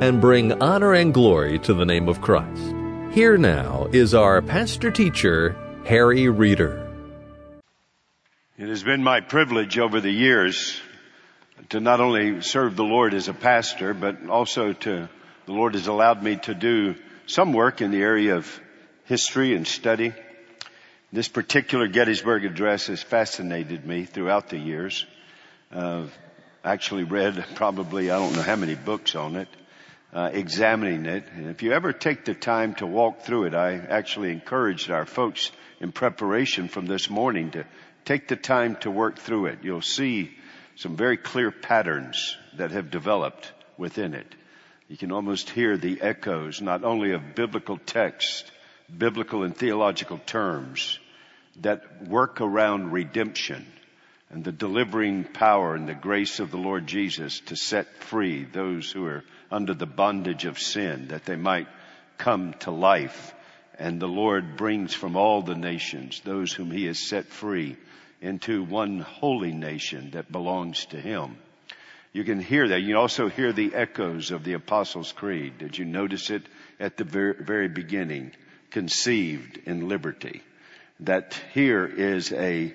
and bring honor and glory to the name of Christ. Here now is our pastor teacher, Harry Reeder. It has been my privilege over the years to not only serve the Lord as a pastor, but also to, the Lord has allowed me to do some work in the area of history and study. This particular Gettysburg Address has fascinated me throughout the years. Uh, I've actually read probably, I don't know how many books on it uh, examining it. And if you ever take the time to walk through it, I actually encouraged our folks in preparation from this morning to take the time to work through it. You'll see some very clear patterns that have developed within it. You can almost hear the echoes not only of biblical text, biblical and theological terms that work around redemption and the delivering power and the grace of the Lord Jesus to set free those who are under the bondage of sin, that they might come to life. And the Lord brings from all the nations those whom He has set free into one holy nation that belongs to Him. You can hear that. You also hear the echoes of the Apostles' Creed. Did you notice it at the very, beginning? Conceived in liberty. That here is a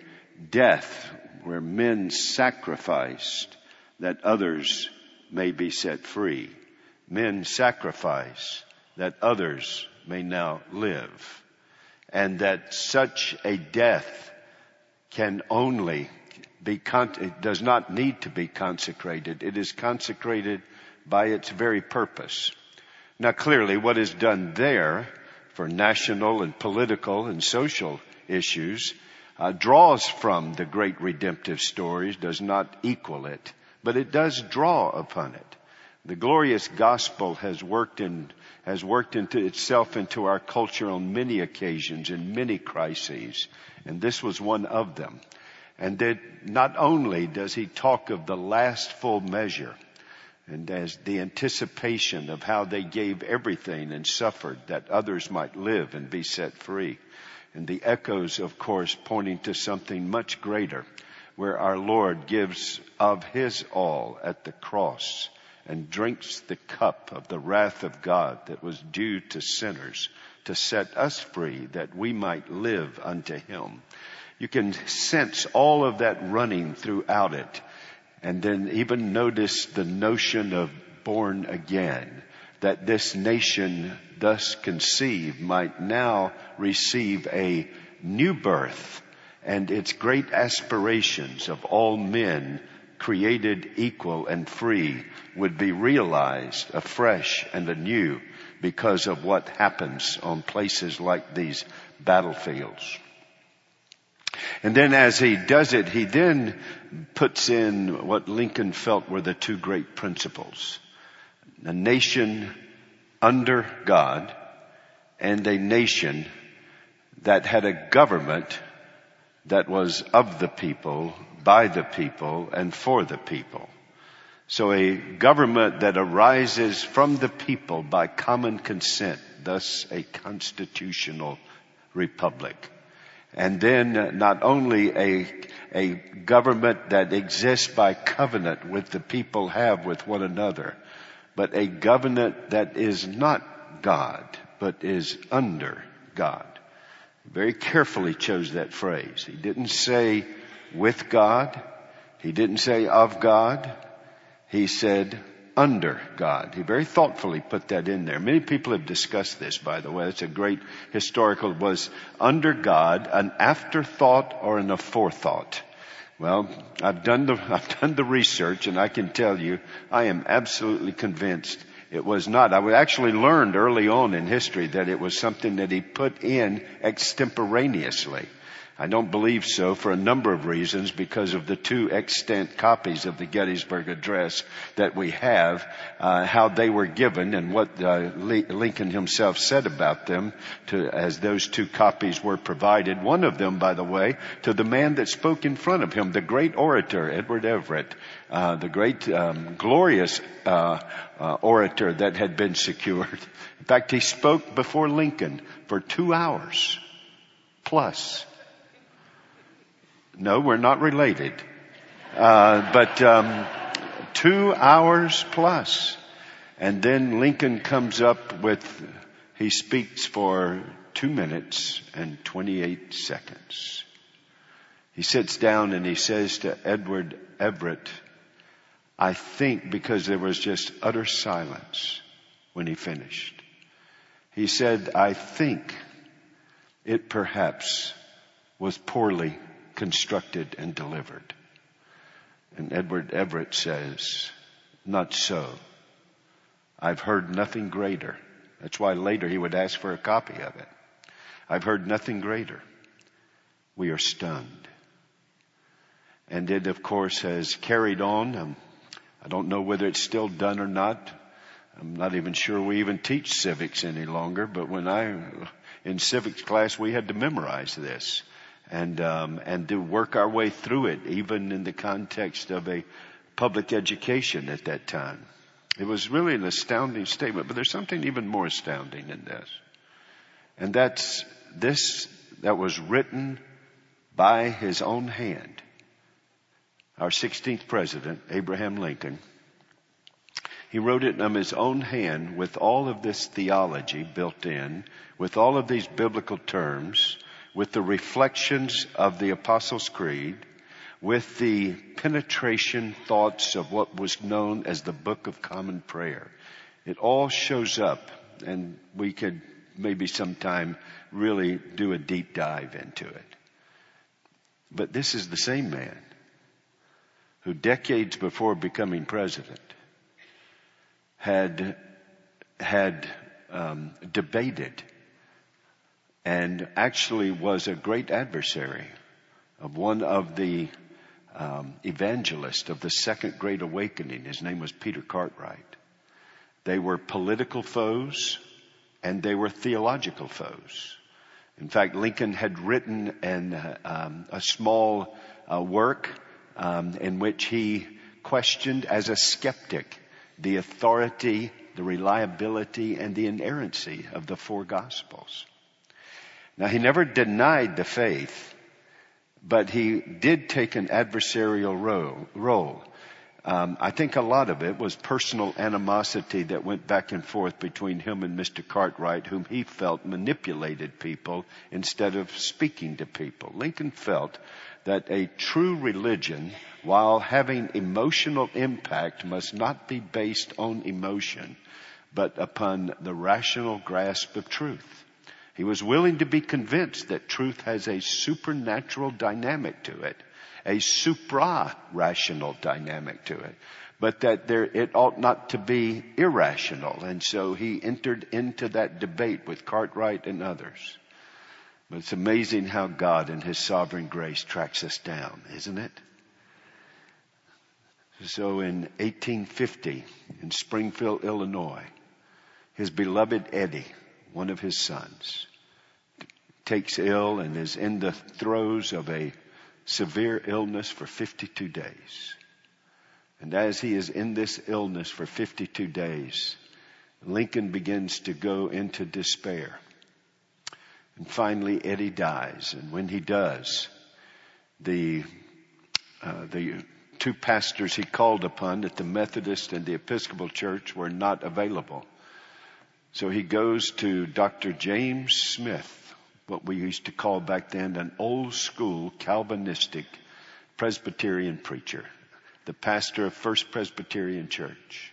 death where men sacrificed that others may be set free men sacrifice that others may now live. And that such a death can only be, con- it does not need to be consecrated. It is consecrated by its very purpose. Now clearly what is done there for national and political and social issues uh, draws from the great redemptive stories, does not equal it, but it does draw upon it. The glorious gospel has worked in, has worked into itself into our culture on many occasions in many crises. And this was one of them. And that not only does he talk of the last full measure and as the anticipation of how they gave everything and suffered that others might live and be set free. And the echoes, of course, pointing to something much greater where our Lord gives of his all at the cross and drinks the cup of the wrath of God that was due to sinners to set us free that we might live unto him. You can sense all of that running throughout it. And then even notice the notion of born again, that this nation thus conceived might now receive a new birth and its great aspirations of all men created equal and free would be realized afresh and anew because of what happens on places like these battlefields. And then as he does it, he then puts in what Lincoln felt were the two great principles. A nation under God and a nation that had a government that was of the people by the people and for the people. So a government that arises from the people by common consent, thus a constitutional republic. And then not only a, a government that exists by covenant with the people have with one another, but a government that is not God, but is under God. Very carefully chose that phrase. He didn't say with God. He didn't say of God. He said under God. He very thoughtfully put that in there. Many people have discussed this, by the way. It's a great historical, was under God an afterthought or an aforethought? Well, I've done the, I've done the research and I can tell you, I am absolutely convinced it was not. I actually learned early on in history that it was something that he put in extemporaneously. I don't believe so for a number of reasons because of the two extant copies of the Gettysburg Address that we have, uh, how they were given and what uh, Lincoln himself said about them to, as those two copies were provided. One of them, by the way, to the man that spoke in front of him, the great orator, Edward Everett, uh, the great, um, glorious uh, uh, orator that had been secured. In fact, he spoke before Lincoln for two hours plus. No, we're not related. Uh, but um, two hours plus. And then Lincoln comes up with, he speaks for two minutes and 28 seconds. He sits down and he says to Edward Everett, I think because there was just utter silence when he finished. He said, I think it perhaps was poorly constructed and delivered. And Edward Everett says, not so. I've heard nothing greater. That's why later he would ask for a copy of it. I've heard nothing greater. We are stunned. And it of course has carried on. Um, I don't know whether it's still done or not. I'm not even sure we even teach civics any longer, but when I, in civics class, we had to memorize this and um, and to work our way through it, even in the context of a public education at that time. It was really an astounding statement, but there's something even more astounding in this, and that's this that was written by his own hand. Our 16th president, Abraham Lincoln, he wrote it in his own hand with all of this theology built in, with all of these biblical terms, with the reflections of the Apostles' Creed, with the penetration thoughts of what was known as the Book of Common Prayer. It all shows up and we could maybe sometime really do a deep dive into it. But this is the same man who decades before becoming president had, had um, debated and actually was a great adversary of one of the um, evangelists of the Second Great Awakening. His name was Peter Cartwright. They were political foes and they were theological foes. In fact, Lincoln had written an, uh, um, a small uh, work um, in which he questioned as a skeptic the authority, the reliability, and the inerrancy of the four Gospels. Now he never denied the faith, but he did take an adversarial role. Um, I think a lot of it was personal animosity that went back and forth between him and Mr. Cartwright, whom he felt manipulated people instead of speaking to people. Lincoln felt that a true religion, while having emotional impact, must not be based on emotion, but upon the rational grasp of truth. He was willing to be convinced that truth has a supernatural dynamic to it, a supra-rational dynamic to it, but that there, it ought not to be irrational. And so he entered into that debate with Cartwright and others. But it's amazing how God in His sovereign grace tracks us down, isn't it? So in 1850, in Springfield, Illinois, his beloved Eddie, one of his sons, takes ill and is in the throes of a severe illness for 52 days. And as he is in this illness for 52 days, Lincoln begins to go into despair. And finally Eddie dies. And when he does, the, uh, the two pastors he called upon at the Methodist and the Episcopal Church were not available. So he goes to Dr. James Smith, what we used to call back then an old school Calvinistic Presbyterian preacher, the pastor of First Presbyterian Church,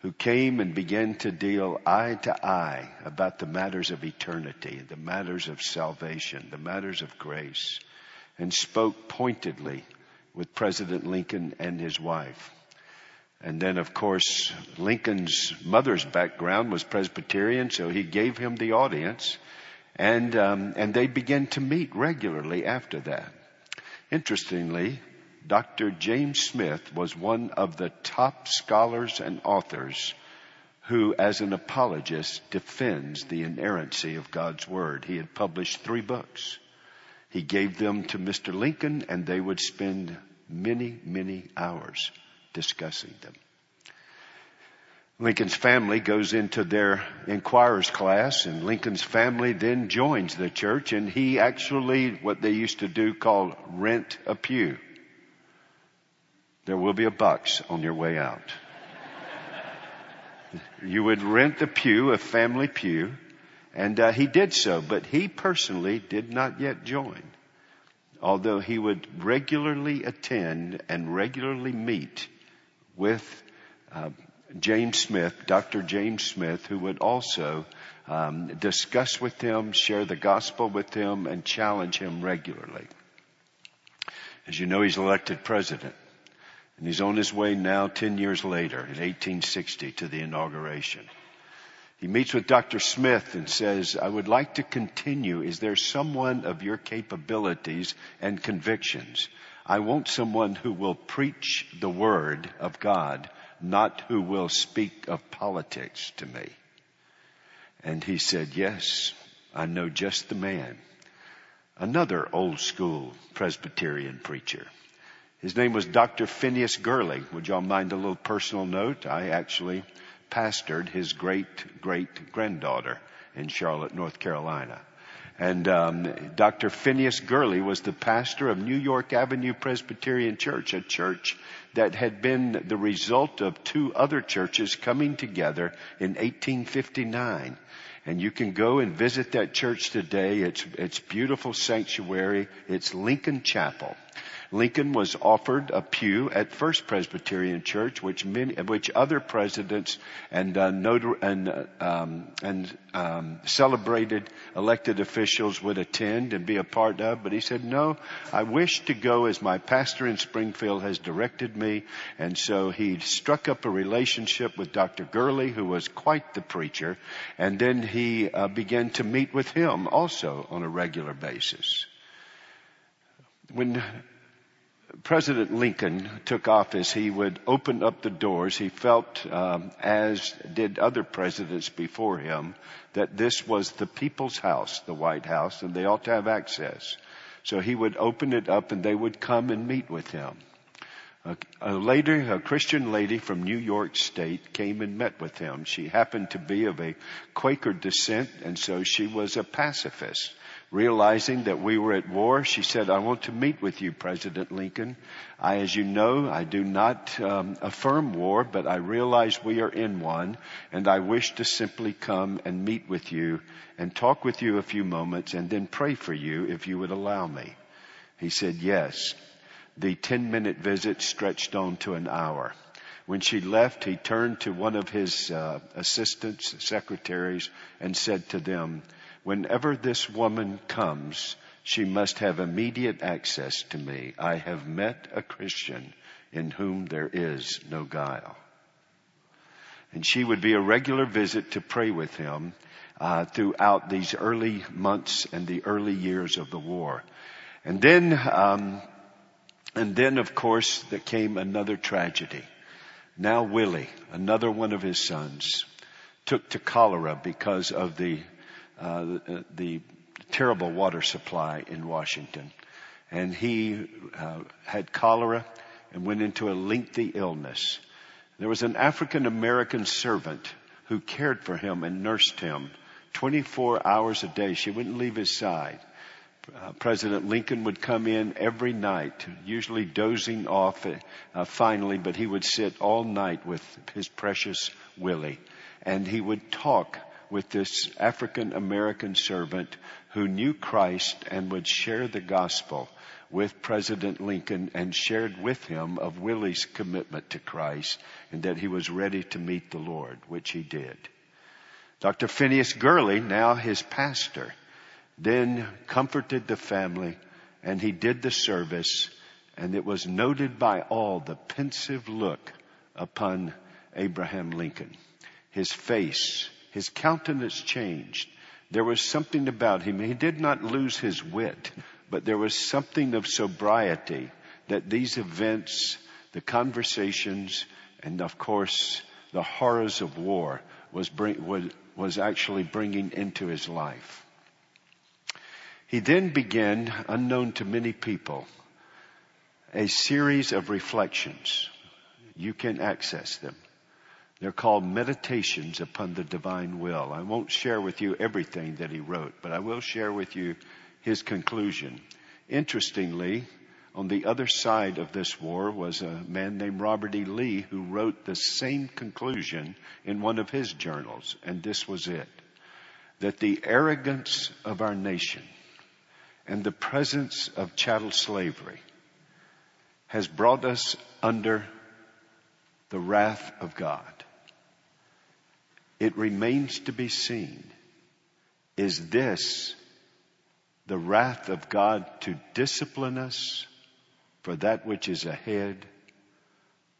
who came and began to deal eye to eye about the matters of eternity, the matters of salvation, the matters of grace, and spoke pointedly with President Lincoln and his wife. And then of course, Lincoln's mother's background was Presbyterian, so he gave him the audience. And, um, and they began to meet regularly after that. Interestingly, Dr. James Smith was one of the top scholars and authors who, as an apologist, defends the inerrancy of God's Word. He had published three books. He gave them to Mr. Lincoln and they would spend many, many hours discussing them. Lincoln's family goes into their inquirer's class and Lincoln's family then joins the church and he actually, what they used to do called rent a pew. There will be a box on your way out. you would rent the pew, a family pew, and uh, he did so, but he personally did not yet join. Although he would regularly attend and regularly meet with uh, James Smith, Dr. James Smith, who would also um, discuss with him, share the gospel with him, and challenge him regularly. As you know, he's elected president. And he's on his way now 10 years later in 1860 to the inauguration. He meets with Dr. Smith and says, I would like to continue. Is there someone of your capabilities and convictions? I want someone who will preach the word of God, not who will speak of politics to me. And he said, yes, I know just the man. Another old school Presbyterian preacher. His name was Dr. Phineas Gurley. Would y'all mind a little personal note? I actually pastored his great great granddaughter in Charlotte, North Carolina. And um, Dr. Phineas Gurley was the pastor of New York Avenue Presbyterian Church, a church that had been the result of two other churches coming together in 1859. And you can go and visit that church today. It's, it's beautiful sanctuary. It's Lincoln Chapel. Lincoln was offered a pew at First Presbyterian Church, which many, which other presidents and uh, and um, and um, celebrated elected officials would attend and be a part of. But he said, "No, I wish to go as my pastor in Springfield has directed me." And so he struck up a relationship with Dr. Gurley, who was quite the preacher, and then he uh, began to meet with him also on a regular basis. When President Lincoln took office, he would open up the doors. He felt, um, as did other presidents before him, that this was the people's house, the White House, and they ought to have access. So he would open it up and they would come and meet with him. A, a lady, a Christian lady from New York State came and met with him. She happened to be of a Quaker descent and so she was a pacifist. Realizing that we were at war, she said, I want to meet with you, President Lincoln. I, as you know, I do not um, affirm war, but I realize we are in one, and I wish to simply come and meet with you and talk with you a few moments and then pray for you if you would allow me. He said, yes. The 10 minute visit stretched on to an hour. When she left, he turned to one of his uh, assistants, secretaries, and said to them, whenever this woman comes, she must have immediate access to me. I have met a Christian in whom there is no guile. And she would be a regular visit to pray with him uh, throughout these early months and the early years of the war. And then, um, and then of course there came another tragedy. Now Willie, another one of his sons, took to cholera because of the uh, the, the, terrible water supply in Washington. And he uh, had cholera and went into a lengthy illness. There was an African American servant who cared for him and nursed him 24 hours a day. She wouldn't leave his side. Uh, President Lincoln would come in every night, usually dozing off uh, finally, but he would sit all night with his precious Willie. And he would talk with this African American servant who knew Christ and would share the gospel with President Lincoln and shared with him of Willie's commitment to Christ and that he was ready to meet the Lord, which he did. Dr. Phineas Gurley, now his pastor, then comforted the family and he did the service and it was noted by all the pensive look upon Abraham Lincoln. His face his countenance changed There was something about him. He did not lose his wit, but there was something of sobriety that these events, the conversations, and of course the horrors of war was, bring, was, actually bringing into his life. He then began, unknown to many people, a series of reflections. You can access them. They're called meditations upon the divine will. I won't share with you everything that he wrote, but I will share with you his conclusion. Interestingly, on the other side of this war was a man named Robert E. Lee who wrote the same conclusion in one of his journals, and this was it. That the arrogance of our nation and the presence of chattel slavery has brought us under the wrath of God. It remains to be seen. Is this the wrath of God to discipline us for that which is ahead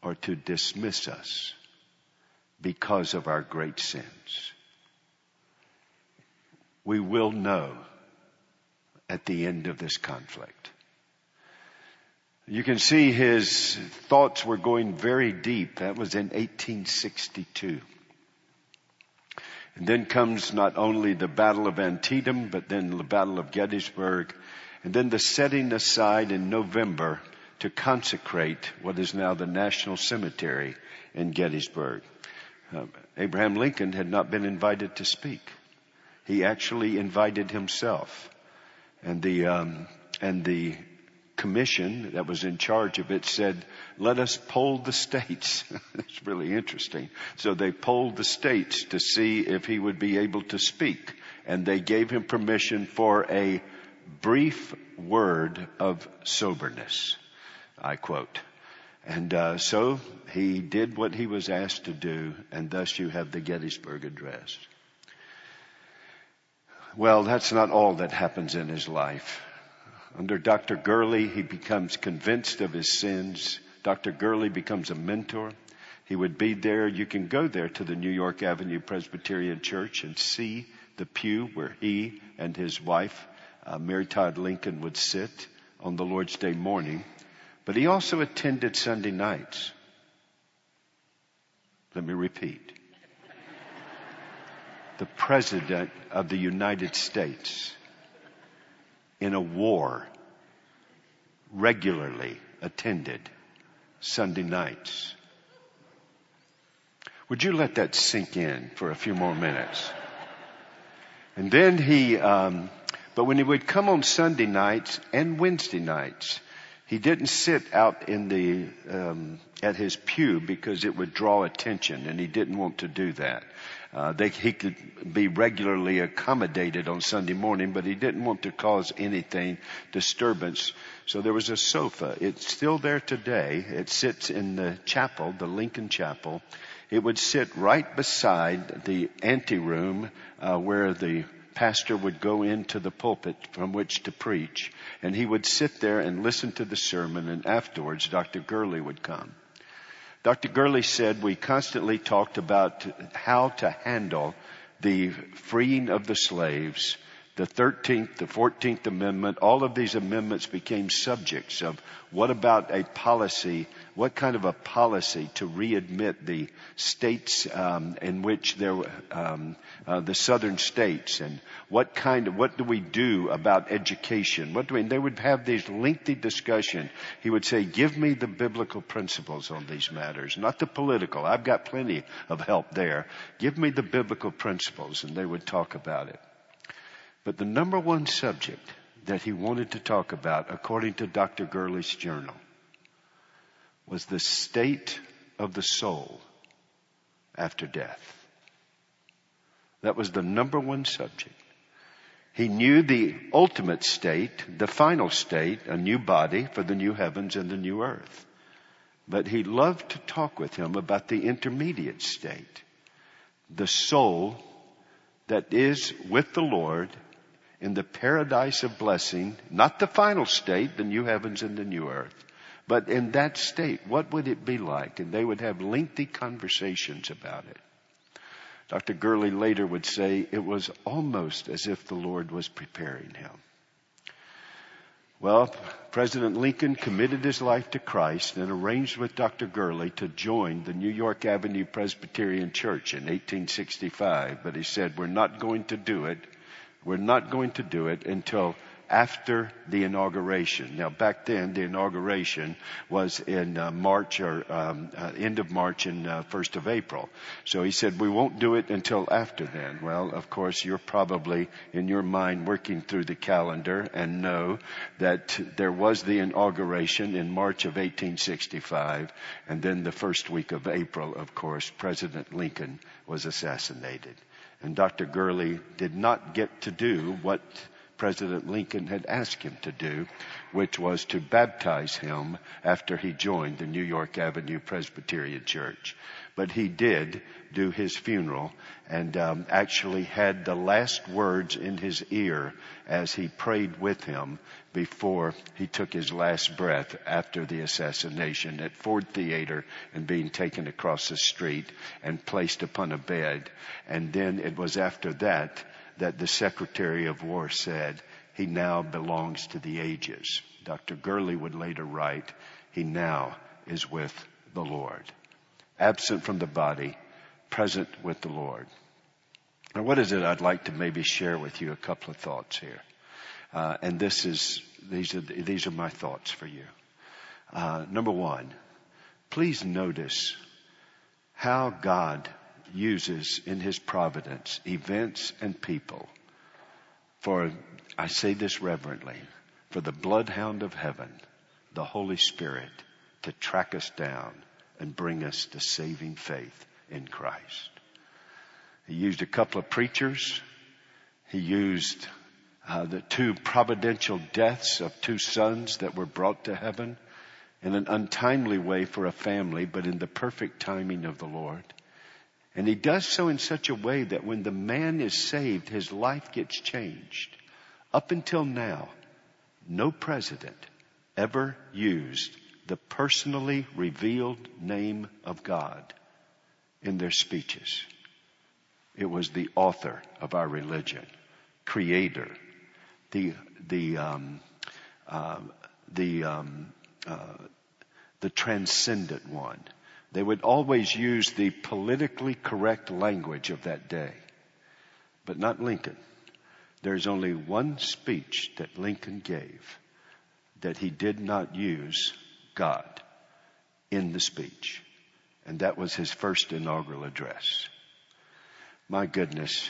or to dismiss us because of our great sins? We will know at the end of this conflict. You can see his thoughts were going very deep. That was in 1862. And then comes not only the Battle of Antietam, but then the Battle of Gettysburg, and then the setting aside in November to consecrate what is now the National Cemetery in Gettysburg. Uh, Abraham Lincoln had not been invited to speak. He actually invited himself. And the, um, and the commission that was in charge of it said, let us poll the states. It's really interesting. So they polled the states to see if he would be able to speak. And they gave him permission for a brief word of soberness. I quote. And uh, so he did what he was asked to do, and thus you have the Gettysburg Address. Well, that's not all that happens in his life. Under Dr. Gurley, he becomes convinced of his sins. Dr. Gurley becomes a mentor. He would be there. You can go there to the New York Avenue Presbyterian Church and see the pew where he and his wife, uh, Mary Todd Lincoln, would sit on the Lord's Day morning. But he also attended Sunday nights. Let me repeat. The President of the United States in a war regularly attended Sunday nights. Would you let that sink in for a few more minutes? And then he, um, but when he would come on Sunday nights and Wednesday nights, he didn't sit out in the um, at his pew because it would draw attention, and he didn't want to do that. Uh, they, he could be regularly accommodated on Sunday morning, but he didn't want to cause anything disturbance. So there was a sofa. It's still there today. It sits in the chapel, the Lincoln Chapel. It would sit right beside the anteroom uh, where the pastor would go into the pulpit from which to preach, and he would sit there and listen to the sermon, and afterwards Dr. Gurley would come. Dr. Gurley said we constantly talked about how to handle the freeing of the slaves. The 13th, the 14th Amendment, all of these amendments became subjects of what about a policy, what kind of a policy to readmit the states um, in which there, um, uh, the southern states, and what kind of, what do we do about education? What do we, and they would have these lengthy discussion. He would say, give me the biblical principles on these matters, not the political. I've got plenty of help there. Give me the biblical principles, and they would talk about it. But the number one subject that he wanted to talk about, according to Dr. Gurley's journal, was the state of the soul after death. That was the number one subject. He knew the ultimate state, the final state, a new body for the new heavens and the new earth. But he loved to talk with him about the intermediate state, the soul that is with the Lord in the paradise of blessing, not the final state, the new heavens and the new earth, but in that state, what would it be like? And they would have lengthy conversations about it. Dr. Gurley later would say it was almost as if the Lord was preparing him. Well, President Lincoln committed his life to Christ and arranged with Dr. Gurley to join the New York Avenue Presbyterian Church in 1865, but he said, we're not going to do it. We're not going to do it until after the inauguration. Now, back then, the inauguration was in uh, March or um, uh, end of March and uh, first of April. So he said, "We won't do it until after then." Well, of course, you're probably in your mind working through the calendar and know that there was the inauguration in March of 1865, and then the first week of April, of course, President Lincoln was assassinated. And Dr. Gurley did not get to do what President Lincoln had asked him to do, which was to baptize him after he joined the New York Avenue Presbyterian Church. But he did do his funeral and um, actually had the last words in his ear as he prayed with him before he took his last breath after the assassination at Ford Theater and being taken across the street and placed upon a bed. And then it was after that that the Secretary of War said, he now belongs to the ages. Dr. Gurley would later write, he now is with the Lord. Absent from the body, present with the Lord. Now what is it I'd like to maybe share with you a couple of thoughts here. Uh, and this is, these are, these are my thoughts for you. Uh, number one, please notice how God uses in his providence events and people for, I say this reverently, for the bloodhound of heaven, the Holy Spirit, to track us down and bring us to saving faith in Christ. He used a couple of preachers. He used uh, the two providential deaths of two sons that were brought to heaven in an untimely way for a family, but in the perfect timing of the Lord. And he does so in such a way that when the man is saved, his life gets changed. Up until now, no president ever used the personally revealed name of God in their speeches. It was the author of our religion, creator, the, the, um, uh, the, um, uh, the transcendent one. They would always use the politically correct language of that day. But not Lincoln. There's only one speech that Lincoln gave that he did not use God in the speech. And that was his first inaugural address. My goodness.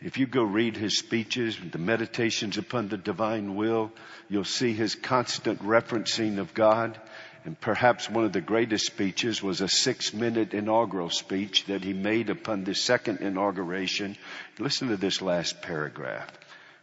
If you go read his speeches, the meditations upon the divine will, you'll see his constant referencing of God. And perhaps one of the greatest speeches was a six minute inaugural speech that he made upon the second inauguration. Listen to this last paragraph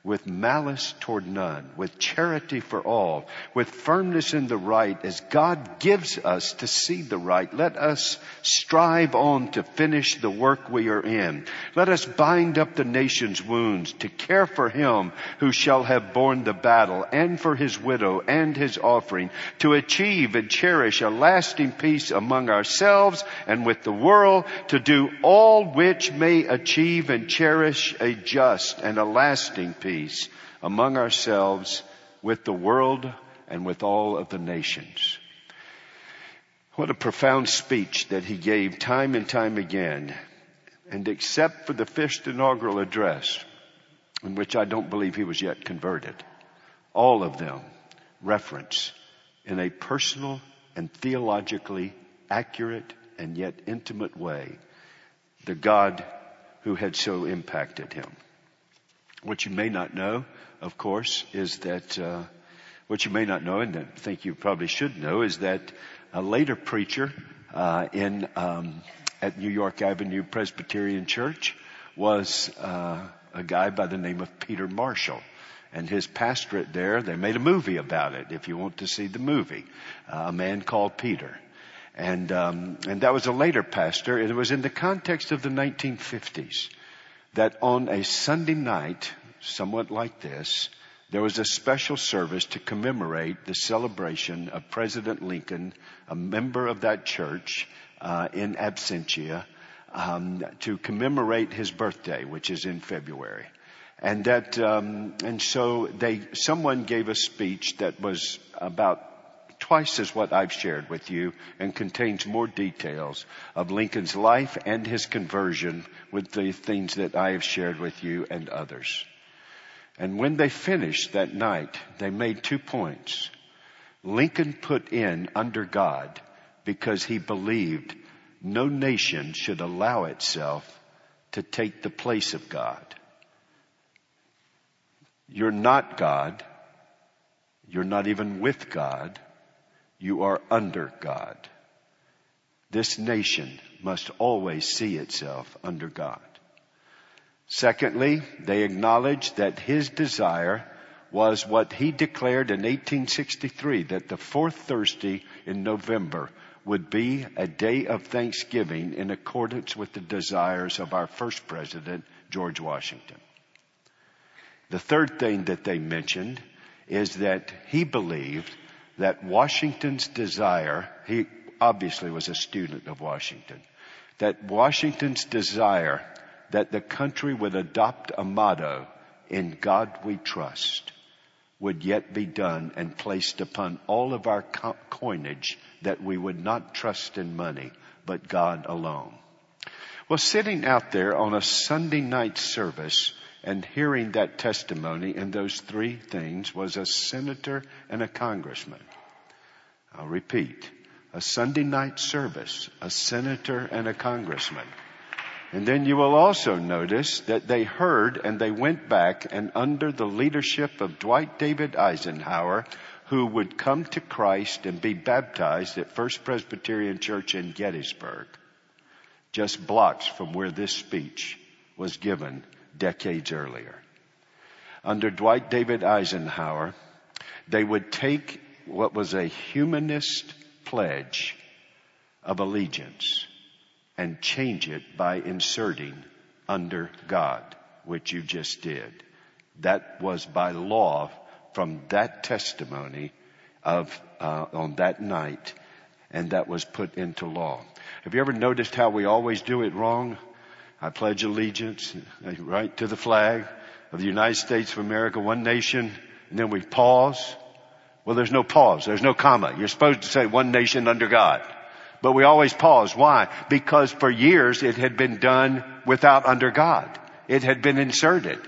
with malice toward none, with charity for all, with firmness in the right as God gives us to see the right. Let us strive on to finish the work we are in. Let us bind up the nation's wounds to care for him who shall have borne the battle and for his widow and his offering to achieve and cherish a lasting peace among ourselves and with the world to do all which may achieve and cherish a just and a lasting peace peace among ourselves, with the world, and with all of the nations. What a profound speech that he gave time and time again. And except for the first inaugural address, in which I don't believe he was yet converted, all of them reference in a personal and theologically accurate and yet intimate way the God who had so impacted him. What you may not know, of course, is that uh, what you may not know, and I think you probably should know, is that a later preacher uh, in um, at New York Avenue Presbyterian Church was uh, a guy by the name of Peter Marshall. And his pastorate there, they made a movie about it. If you want to see the movie, uh, a man called Peter, and um, and that was a later pastor. It was in the context of the 1950s that on a Sunday night, somewhat like this, there was a special service to commemorate the celebration of President Lincoln, a member of that church uh, in absentia, um, to commemorate his birthday, which is in February. And that, um, and so they, someone gave a speech that was about twice as what I've shared with you and contains more details of Lincoln's life and his conversion with the things that I have shared with you and others. And when they finished that night, they made two points. Lincoln put in under God because he believed no nation should allow itself to take the place of God. You're not God. You're not even with God. You are under God. This nation must always see itself under God. Secondly, they acknowledged that his desire was what he declared in 1863 that the fourth Thursday in November would be a day of thanksgiving in accordance with the desires of our first president, George Washington. The third thing that they mentioned is that he believed that Washington's desire, he obviously was a student of Washington, that Washington's desire that the country would adopt a motto, in God we trust, would yet be done and placed upon all of our co- coinage that we would not trust in money, but God alone. Well, sitting out there on a Sunday night service and hearing that testimony in those three things was a senator and a congressman. I'll repeat. A Sunday night service, a senator and a congressman. And then you will also notice that they heard and they went back and under the leadership of Dwight David Eisenhower, who would come to Christ and be baptized at First Presbyterian Church in Gettysburg, just blocks from where this speech was given decades earlier. Under Dwight David Eisenhower, they would take what was a humanist pledge of allegiance and change it by inserting under God, which you just did. That was by law from that testimony of uh, on that night, and that was put into law. Have you ever noticed how we always do it wrong? I pledge allegiance, eh, right, to the flag of the United States of America, one nation, and then we pause. Well, there's no pause. There's no comma. You're supposed to say one nation under God. But we always pause. Why? Because for years it had been done without under God. It had been inserted.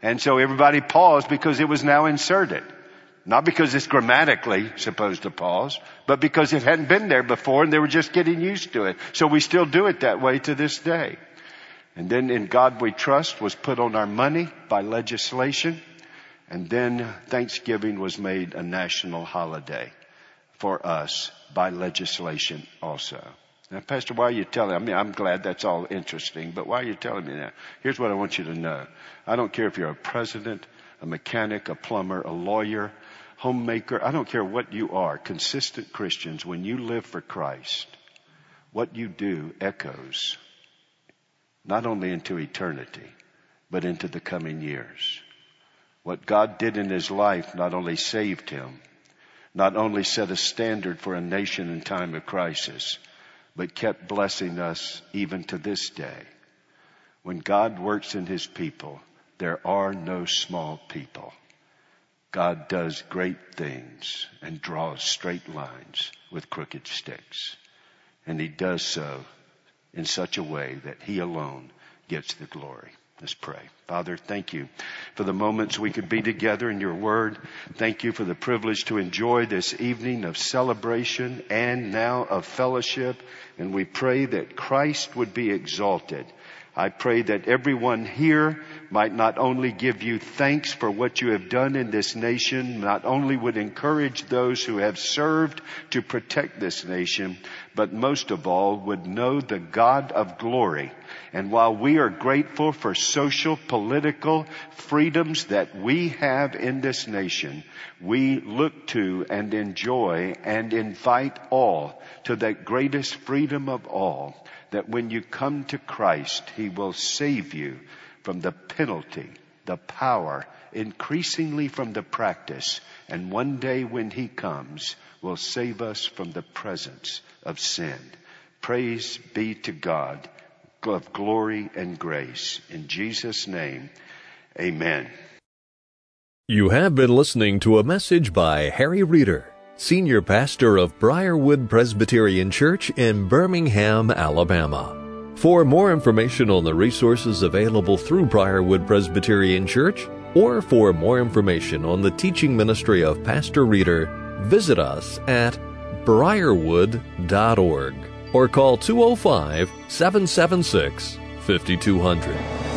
And so everybody paused because it was now inserted. Not because it's grammatically supposed to pause, but because it hadn't been there before and they were just getting used to it. So we still do it that way to this day. And then in God we trust was put on our money by legislation. And then Thanksgiving was made a national holiday for us by legislation also. Now, Pastor, why are you telling? I mean, I'm glad that's all interesting, but why are you telling me that? Here's what I want you to know. I don't care if you're a president, a mechanic, a plumber, a lawyer, homemaker. I don't care what you are. Consistent Christians, when you live for Christ, what you do echoes not only into eternity, but into the coming years. What God did in his life not only saved him, not only set a standard for a nation in time of crisis, but kept blessing us even to this day. When God works in his people, there are no small people. God does great things and draws straight lines with crooked sticks. And he does so in such a way that he alone gets the glory. Let's pray. Father, thank you for the moments we could be together in your word. Thank you for the privilege to enjoy this evening of celebration and now of fellowship. And we pray that Christ would be exalted I pray that everyone here might not only give you thanks for what you have done in this nation, not only would encourage those who have served to protect this nation, but most of all would know the God of glory. And while we are grateful for social, political freedoms that we have in this nation, we look to and enjoy and invite all to that greatest freedom of all, that when you come to Christ, He will save you from the penalty, the power, increasingly from the practice, and one day when He comes, will save us from the presence of sin. Praise be to God. of glory and grace. In Jesus' name, amen. You have been listening to a message by Harry Reeder, Senior Pastor of Briarwood Presbyterian Church in Birmingham, Alabama. For more information on the resources available through Briarwood Presbyterian Church, or for more information on the teaching ministry of Pastor Reeder, visit us at briarwood.org or call 205 776 5200.